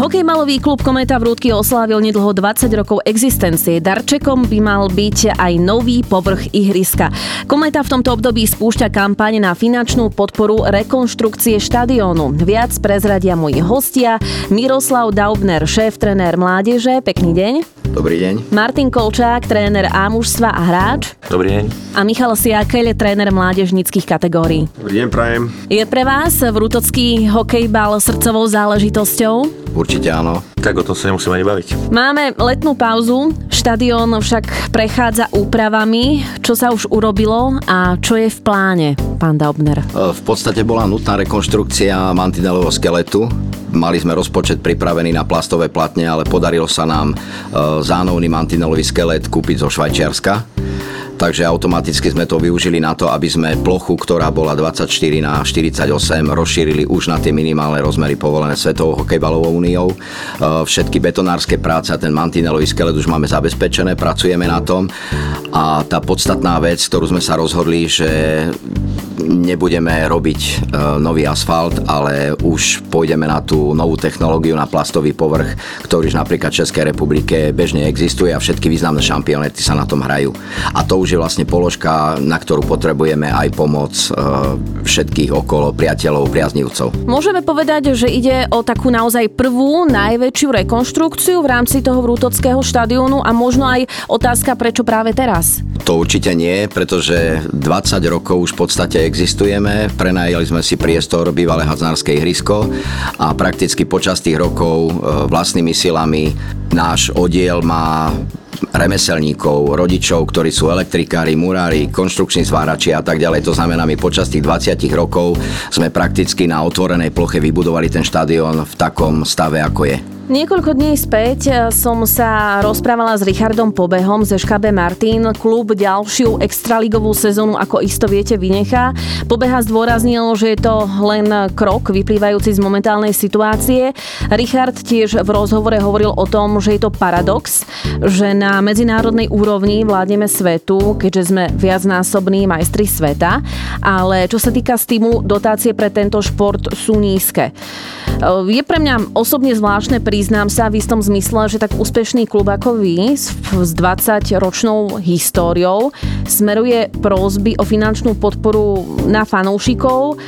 Hokejmalový klub Kometa v Rúdky oslávil nedlho 20 rokov existencie. Darčekom by mal byť aj nový povrch ihriska. Kometa v tomto období spúšťa kampaň na finančnú podporu rekonštrukcie štadiónu. Viac prezradia moji hostia Miroslav Daubner, šéf-trenér mládeže. Pekný deň. Dobrý deň. Martin Kolčák, tréner A-mužstva a hráč. Dobrý deň. A Michal Siakel, tréner mládežnických kategórií. Dobrý deň, prajem. Je pre vás vrútocký hokejbal srdcovou záležitosťou? Určite áno. Tak o tom sa nemusíme ani baviť. Máme letnú pauzu, štadión však prechádza úpravami. Čo sa už urobilo a čo je v pláne, pán Daubner? E, V podstate bola nutná rekonštrukcia mantinelového skeletu. Mali sme rozpočet pripravený na plastové platne, ale podarilo sa nám e, zánovný mantinelový skelet kúpiť zo Švajčiarska. Takže automaticky sme to využili na to, aby sme plochu, ktorá bola 24 na 48, rozšírili už na tie minimálne rozmery povolené Svetovou hokejbalovou úniou. E, Všetky betonárske práce a ten mantinelový skelet už máme zabezpečené, pracujeme na tom. A tá podstatná vec, ktorú sme sa rozhodli, že nebudeme robiť e, nový asfalt, ale už pôjdeme na tú novú technológiu, na plastový povrch, ktorý už napríklad v Českej republike bežne existuje a všetky významné šampionety sa na tom hrajú. A to už je vlastne položka, na ktorú potrebujeme aj pomoc e, všetkých okolo priateľov, priaznivcov. Môžeme povedať, že ide o takú naozaj prvú, najväčšiu rekonštrukciu v rámci toho vrútockého štadiónu a možno aj otázka, prečo práve teraz? To určite nie, pretože 20 rokov už v podstate existujeme, prenajali sme si priestor bývalé hadzárske ihrisko a prakticky počas tých rokov e, vlastnými silami náš oddiel má remeselníkov, rodičov, ktorí sú elektrikári, murári, konštrukční zvárači a tak ďalej. To znamená, my počas tých 20 rokov sme prakticky na otvorenej ploche vybudovali ten štadión v takom stave, ako je. Niekoľko dní späť eh, som sa rozprávala s Richardom Pobehom z ŠKB Martin. Klub ďalšiu extraligovú sezónu, ako isto viete, vynechá. Pobeha zdôraznil, že je to len krok vyplývajúci z momentálnej situácie. Richard tiež v rozhovore hovoril o tom, že je to paradox, že na medzinárodnej úrovni vládneme svetu, keďže sme viacnásobní majstri sveta, ale čo sa týka stimulu, dotácie pre tento šport sú nízke. Je pre mňa osobne zvláštne, priznám sa, v istom zmysle, že tak úspešný klub ako vy s s 20-ročnou históriou smeruje prózby o finančnú podporu na fanúšikov.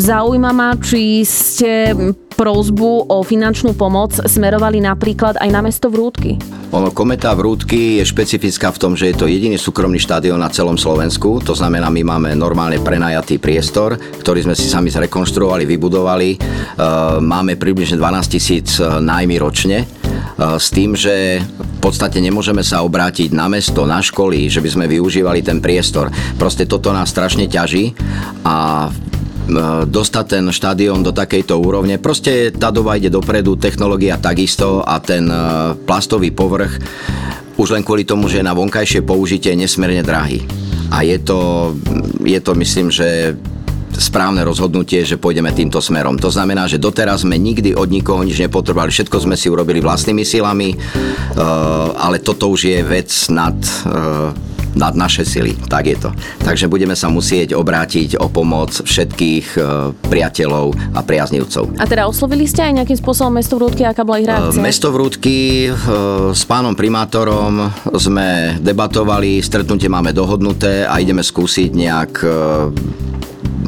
Zaujíma ma, či ste prózbu o finančnú pomoc smerovali napríklad aj na mesto Vrútky. Ono, Kometa Vrútky je špecifická v tom, že je to jediný súkromný štadión na celom Slovensku. To znamená, my máme normálne prenajatý priestor, ktorý sme si sami zrekonštruovali, vybudovali. E, Máme približne 12 tisíc nájmy ročne. E, S tým, že v podstate nemôžeme sa obrátiť na mesto, na školy, že by sme využívali ten priestor. Proste toto nás strašne ťaží a e, dostať ten štadión do takejto úrovne. Proste tá doba ide dopredu, technológia takisto a ten e, plastový povrch už len kvôli tomu, že je na vonkajšie použitie nesmierne drahý. A je to, je to myslím, že správne rozhodnutie, že pôjdeme týmto smerom. To znamená, že doteraz sme nikdy od nikoho nič nepotrebovali, všetko sme si urobili vlastnými silami, e, ale toto už je vec nad, e, nad naše sily, tak je to. Takže budeme sa musieť obrátiť o pomoc všetkých e, priateľov a priaznivcov. A teda oslovili ste aj nejakým spôsobom mesto Vrútky, aká bola ich reakcia? Mesto Vrútky e, s pánom primátorom sme debatovali, stretnutie máme dohodnuté a ideme skúsiť nejak e,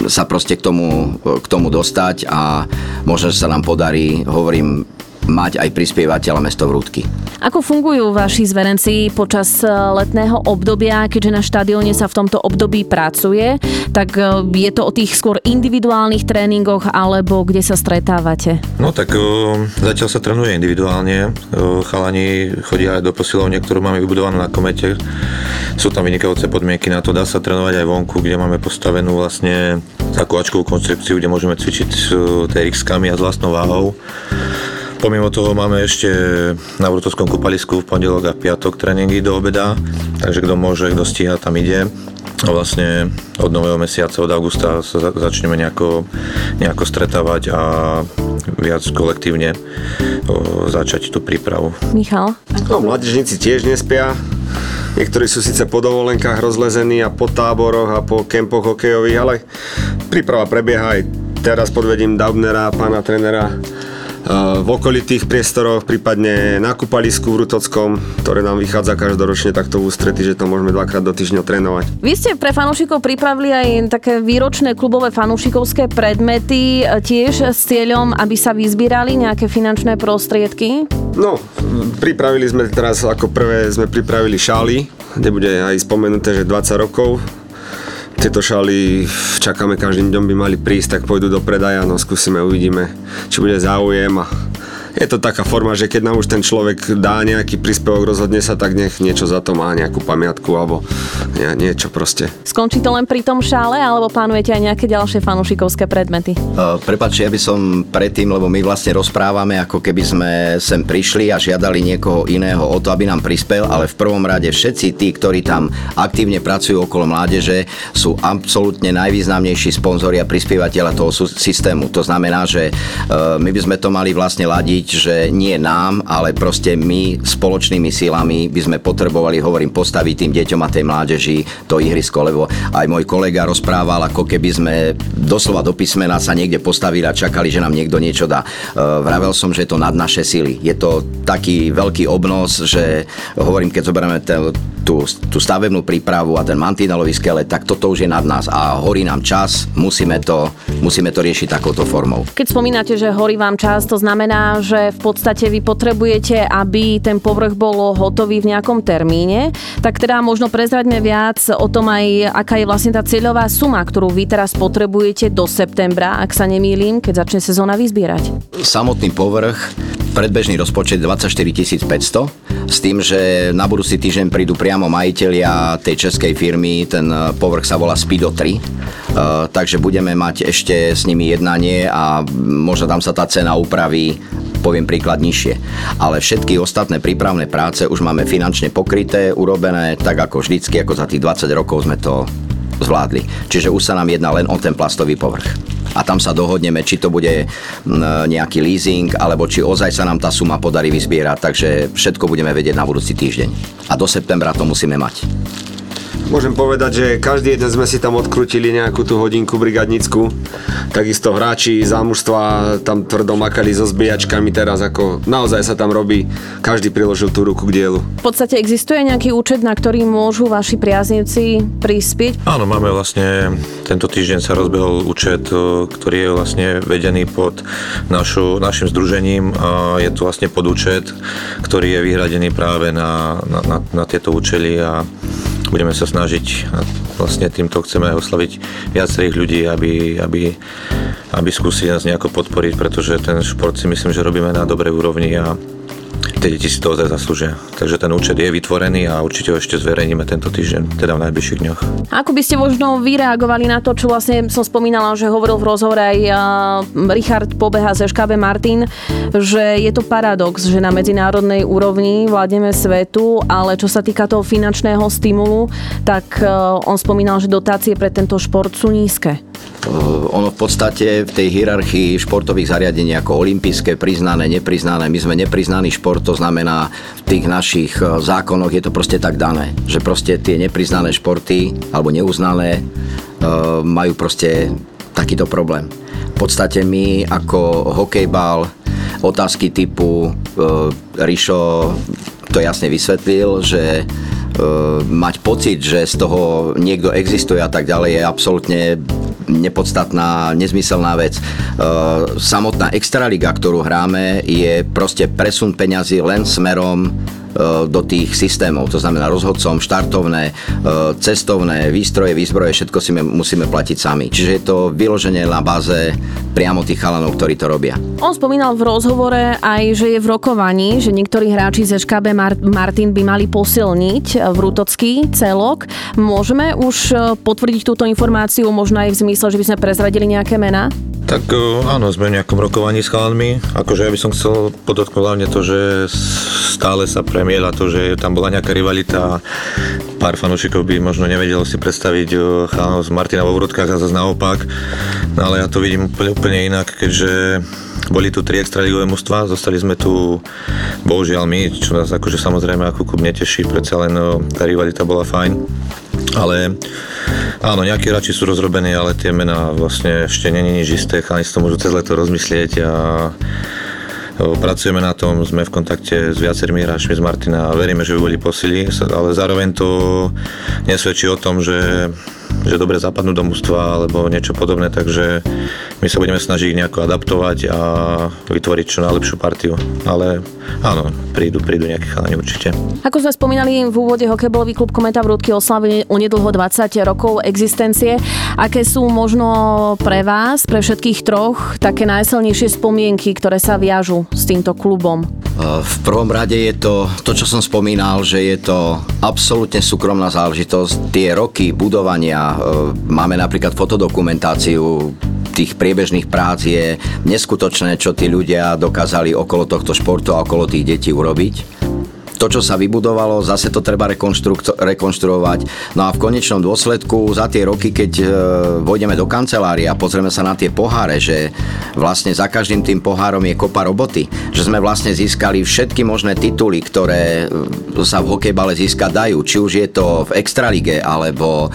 sa proste k tomu, k tomu dostať a možno, že sa nám podarí, hovorím, mať aj prispievateľa mesto Vrútky. Ako fungujú vaši zverenci počas e, letného obdobia, keďže na štadióne sa v tomto období pracuje, tak e, je to o tých skôr individuálnych tréningoch alebo kde sa stretávate? No tak o, zatiaľ sa trénuje individuálne. Chalani chodia aj do posilovne, ktorú máme vybudovanú na komete. Sú tam vynikajúce podmienky na to. Dá sa trénovať aj vonku, kde máme postavenú vlastne takú ačkovú koncepciu, kde môžeme cvičiť s TRX-kami a s vlastnou váhou. Pomimo toho máme ešte na Vrútovskom kúpalisku v pondelok a piatok tréningy do obeda, takže kto môže, kto stíha, tam ide. A vlastne od nového mesiaca, od augusta sa za- začneme nejako, nejako stretávať a viac kolektívne o, začať tú prípravu. Michal? No, mládežníci tiež nespia. Niektorí sú síce po dovolenkách rozlezení a po táboroch a po kempoch hokejových, ale príprava prebieha aj teraz pod vedím Daubnera, pána trénera v okolitých priestoroch, prípadne na kúpalisku v Rutockom, ktoré nám vychádza každoročne takto v ústrety, že to môžeme dvakrát do týždňa trénovať. Vy ste pre fanúšikov pripravili aj také výročné klubové fanúšikovské predmety, e, tiež s cieľom, aby sa vyzbierali nejaké finančné prostriedky? No, pripravili sme teraz ako prvé sme pripravili šály, kde bude aj spomenuté, že 20 rokov tieto šaly čakáme každým dňom by mali prísť, tak pôjdu do predaja, no skúsime, uvidíme, či bude záujem a je to taká forma, že keď nám už ten človek dá nejaký príspevok, rozhodne sa, tak nech niečo za to má, nejakú pamiatku alebo niečo proste. Skončí to len pri tom šále, alebo plánujete aj nejaké ďalšie fanúšikovské predmety? Uh, prepač, ja by som predtým, lebo my vlastne rozprávame, ako keby sme sem prišli a žiadali niekoho iného o to, aby nám prispel, ale v prvom rade všetci tí, ktorí tam aktívne pracujú okolo mládeže, sú absolútne najvýznamnejší sponzori a prispievateľa toho systému. To znamená, že uh, my by sme to mali vlastne ladiť hovoriť, že nie nám, ale proste my spoločnými silami by sme potrebovali, hovorím, postaviť tým deťom a tej mládeži to ihrisko, lebo aj môj kolega rozprával, ako keby sme doslova do písmena sa niekde postavili a čakali, že nám niekto niečo dá. E, vravel som, že je to nad naše sily. Je to taký veľký obnos, že hovorím, keď zoberieme tú, tú stavebnú prípravu a ten mantinelový skelet, tak toto už je nad nás a horí nám čas, musíme to, musíme to riešiť takouto formou. Keď spomínate, že horí vám čas, to znamená, že v podstate vy potrebujete, aby ten povrch bol hotový v nejakom termíne, tak teda možno prezraďme viac o tom aj, aká je vlastne tá cieľová suma, ktorú vy teraz potrebujete do septembra, ak sa nemýlim, keď začne sezóna vyzbierať. Samotný povrch predbežný rozpočet 24 500 s tým, že na budúci týždeň prídu priamo majiteľia tej českej firmy, ten e, povrch sa volá Speedo 3, e, takže budeme mať ešte s nimi jednanie a možno tam sa tá cena upraví poviem príklad nižšie. Ale všetky ostatné prípravné práce už máme finančne pokryté, urobené tak ako vždycky, ako za tých 20 rokov sme to zvládli. Čiže už sa nám jedná len o ten plastový povrch a tam sa dohodneme, či to bude nejaký leasing, alebo či ozaj sa nám tá suma podarí vyzbierať, takže všetko budeme vedieť na budúci týždeň. A do septembra to musíme mať. Môžem povedať, že každý jeden sme si tam odkrutili nejakú tú hodinku brigadnickú. Takisto hráči zámužstva tam tvrdo makali so zbíjačkami teraz, ako naozaj sa tam robí. Každý priložil tú ruku k dielu. V podstate existuje nejaký účet, na ktorý môžu vaši priaznivci prispieť? Áno, máme vlastne, tento týždeň sa rozbehol účet, ktorý je vlastne vedený pod našu, našim združením a je to vlastne podúčet, ktorý je vyhradený práve na, na, na, na tieto účely a budeme sa snažiť a vlastne týmto chceme oslaviť viacerých ľudí, aby, aby, aby skúsili nás nejako podporiť, pretože ten šport si myslím, že robíme na dobrej úrovni a tie deti si to ozaj zaslúžia. Takže ten účet je vytvorený a určite ho ešte zverejníme tento týždeň, teda v najbližších dňoch. Ako by ste možno vyreagovali na to, čo vlastne som spomínala, že hovoril v rozhovore aj Richard Pobeha z ŠKB Martin, že je to paradox, že na medzinárodnej úrovni vládneme svetu, ale čo sa týka toho finančného stimulu, tak on spomínal, že dotácie pre tento šport sú nízke. Ono v podstate v tej hierarchii športových zariadení ako olympijské, priznané, nepriznané, my sme nepriznaný šport, to znamená v tých našich e, zákonoch je to proste tak dané, že proste tie nepriznané športy alebo neuznané e, majú proste takýto problém. V podstate my ako hokejbal, otázky typu e, Rišo to jasne vysvetlil, že mať pocit, že z toho niekto existuje a tak ďalej je absolútne nepodstatná, nezmyselná vec. E, samotná extraliga, ktorú hráme, je proste presun peňazí len smerom do tých systémov, to znamená rozhodcom, štartovné, e, cestovné, výstroje, výzbroje, všetko si musíme platiť sami. Čiže je to vyloženie na báze priamo tých chalanov, ktorí to robia. On spomínal v rozhovore aj, že je v rokovaní, že niektorí hráči z ŠKB Martin by mali posilniť Vrútocký celok. Môžeme už e, potvrdiť túto informáciu, možno aj v zmysle, že by sme prezradili nejaké mená? Tak áno, sme v nejakom rokovaní s chalanmi. Akože ja by som chcel podotknúť hlavne to, že stále sa premiela to, že tam bola nejaká rivalita. Pár fanúšikov by možno nevedelo si predstaviť chalanov z Martina vo Vrodkách a zase naopak. No ale ja to vidím úplne, úplne inak, keďže boli tu tri extraligové mužstva, zostali sme tu bohužiaľ my, čo nás akože samozrejme ako klub neteší, predsa len tá rivalita bola fajn. Ale áno, nejakí hráči sú rozrobení, ale tie mená vlastne ešte není nič isté, chalani si to môžu cez leto rozmyslieť a Pracujeme na tom, sme v kontakte s viacerými hráčmi z Martina. A veríme, že by boli posily, ale zároveň to nesvedčí o tom, že že dobre zapadnú do mústva alebo niečo podobné, takže my sa budeme snažiť nejako adaptovať a vytvoriť čo najlepšiu partiu. Ale áno, prídu, prídu nejaké chalani určite. Ako sme spomínali v úvode, hokejbalový klub Kometa v Rúdky oslavili onedlho 20 rokov existencie. Aké sú možno pre vás, pre všetkých troch, také najsilnejšie spomienky, ktoré sa viažu s týmto klubom? V prvom rade je to, to čo som spomínal, že je to absolútne súkromná záležitosť. Tie roky budovania E, máme napríklad fotodokumentáciu tých priebežných prác je neskutočné, čo tí ľudia dokázali okolo tohto športu a okolo tých detí urobiť to, čo sa vybudovalo, zase to treba rekonštruovať. No a v konečnom dôsledku za tie roky, keď e, vojdeme do kancelárie a pozrieme sa na tie poháre, že vlastne za každým tým pohárom je kopa roboty, že sme vlastne získali všetky možné tituly, ktoré e, sa v hokejbale získať dajú, či už je to v Extralige alebo e,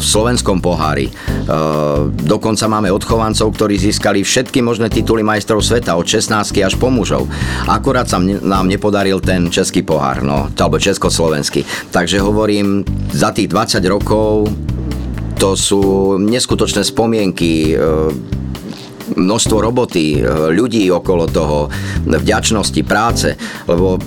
v slovenskom pohári. Dokonca máme odchovancov, ktorí získali všetky možné tituly majstrov sveta od 16 až po mužov. Akurát sa nám nepodaril ten český pohár, no, alebo československý. Takže hovorím, za tých 20 rokov to sú neskutočné spomienky, e, množstvo roboty, e, ľudí okolo toho, vďačnosti, práce, lebo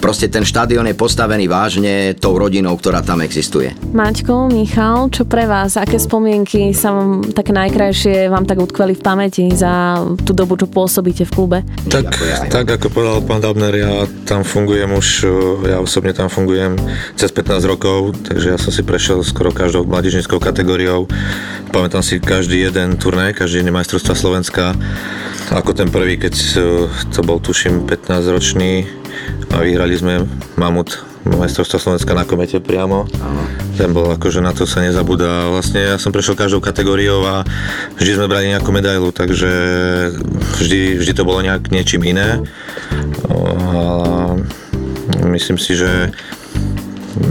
Proste ten štadión je postavený vážne tou rodinou, ktorá tam existuje. Maťko, Michal, čo pre vás? Aké spomienky sa vám tak najkrajšie vám tak utkveli v pamäti za tú dobu, čo pôsobíte v klube? Tak, tak ako povedal pán Dabner, ja tam fungujem už, ja osobne tam fungujem cez 15 rokov, takže ja som si prešiel skoro každou mladížnickou kategóriou. Pamätám si každý jeden turnaj, každý jeden majstrovstva Slovenska. Ako ten prvý, keď to bol tuším 15 ročný a vyhrali sme Mamut majstrovstvo Slovenska na komete priamo. Áno. Ten bol akože na to sa nezabúda. Vlastne ja som prešiel každou kategóriou a vždy sme brali nejakú medailu, takže vždy, vždy to bolo nejak niečím iné. A myslím si, že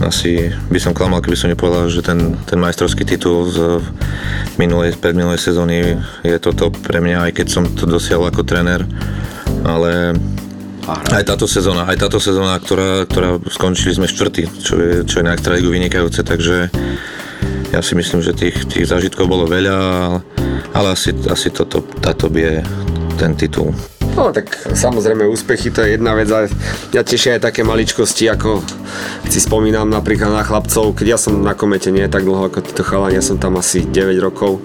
asi by som klamal, keby som nepovedal, že ten, ten majstrovský titul z minulej, minulej sezóny je toto pre mňa, aj keď som to dosiahol ako tréner. Ale aj táto sezóna, aj táto sezóna, ktorá, ktorá skončili sme štvrtý, čo je, čo je na extraligu vynikajúce, takže ja si myslím, že tých, tých zážitkov bolo veľa, ale asi, asi toto, táto je ten titul. No tak samozrejme úspechy to je jedna vec, ale ja tešia aj také maličkosti, ako si spomínam napríklad na chlapcov, keď ja som na komete nie tak dlho ako títo chalani, ja som tam asi 9 rokov.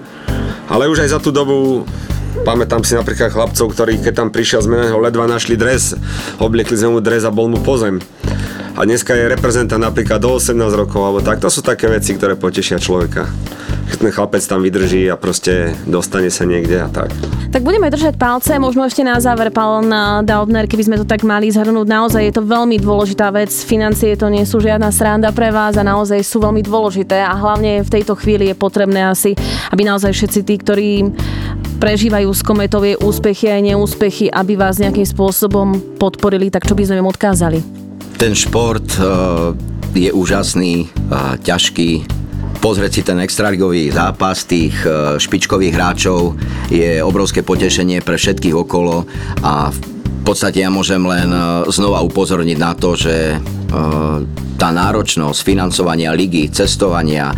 Ale už aj za tú dobu Pamätám si napríklad chlapcov, ktorí keď tam prišiel z ho ledva našli dres, obliekli sme mu dres a bol mu pozem. A dneska je reprezentant napríklad do 18 rokov, alebo tak. To sú také veci, ktoré potešia človeka. Ten chlapec tam vydrží a proste dostane sa niekde a tak. Tak budeme držať palce, možno ešte na záver, pán Daubner, keby sme to tak mali zhrnúť. Naozaj je to veľmi dôležitá vec. Financie to nie sú žiadna sranda pre vás a naozaj sú veľmi dôležité a hlavne v tejto chvíli je potrebné asi, aby naozaj všetci tí, ktorí prežívajú z kometovie úspechy aj neúspechy, aby vás nejakým spôsobom podporili, tak čo by sme im odkázali? Ten šport uh, je úžasný, uh, ťažký, pozrieť si ten extraligový zápas tých uh, špičkových hráčov je obrovské potešenie pre všetkých okolo a v podstate ja môžem len znova upozorniť na to, že tá náročnosť financovania ligy, cestovania,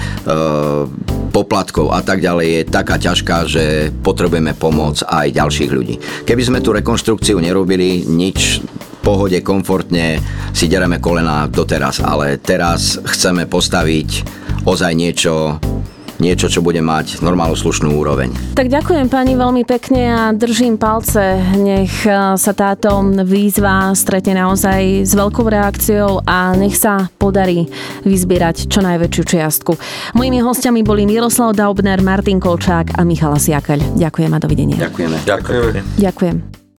poplatkov a tak ďalej je taká ťažká, že potrebujeme pomoc aj ďalších ľudí. Keby sme tú rekonštrukciu nerobili, nič pohode, komfortne si dereme kolena doteraz, ale teraz chceme postaviť ozaj niečo niečo, čo bude mať normálnu slušnú úroveň. Tak ďakujem pani veľmi pekne a držím palce. Nech e, sa táto výzva stretne naozaj s veľkou reakciou a nech sa podarí vyzbierať čo najväčšiu čiastku. Mojimi hostiami boli Miroslav Daubner, Martin Kolčák a Michal Siakaľ. Ďakujem a dovidenia. Ďakujeme. Ďakujem. Ďakujem.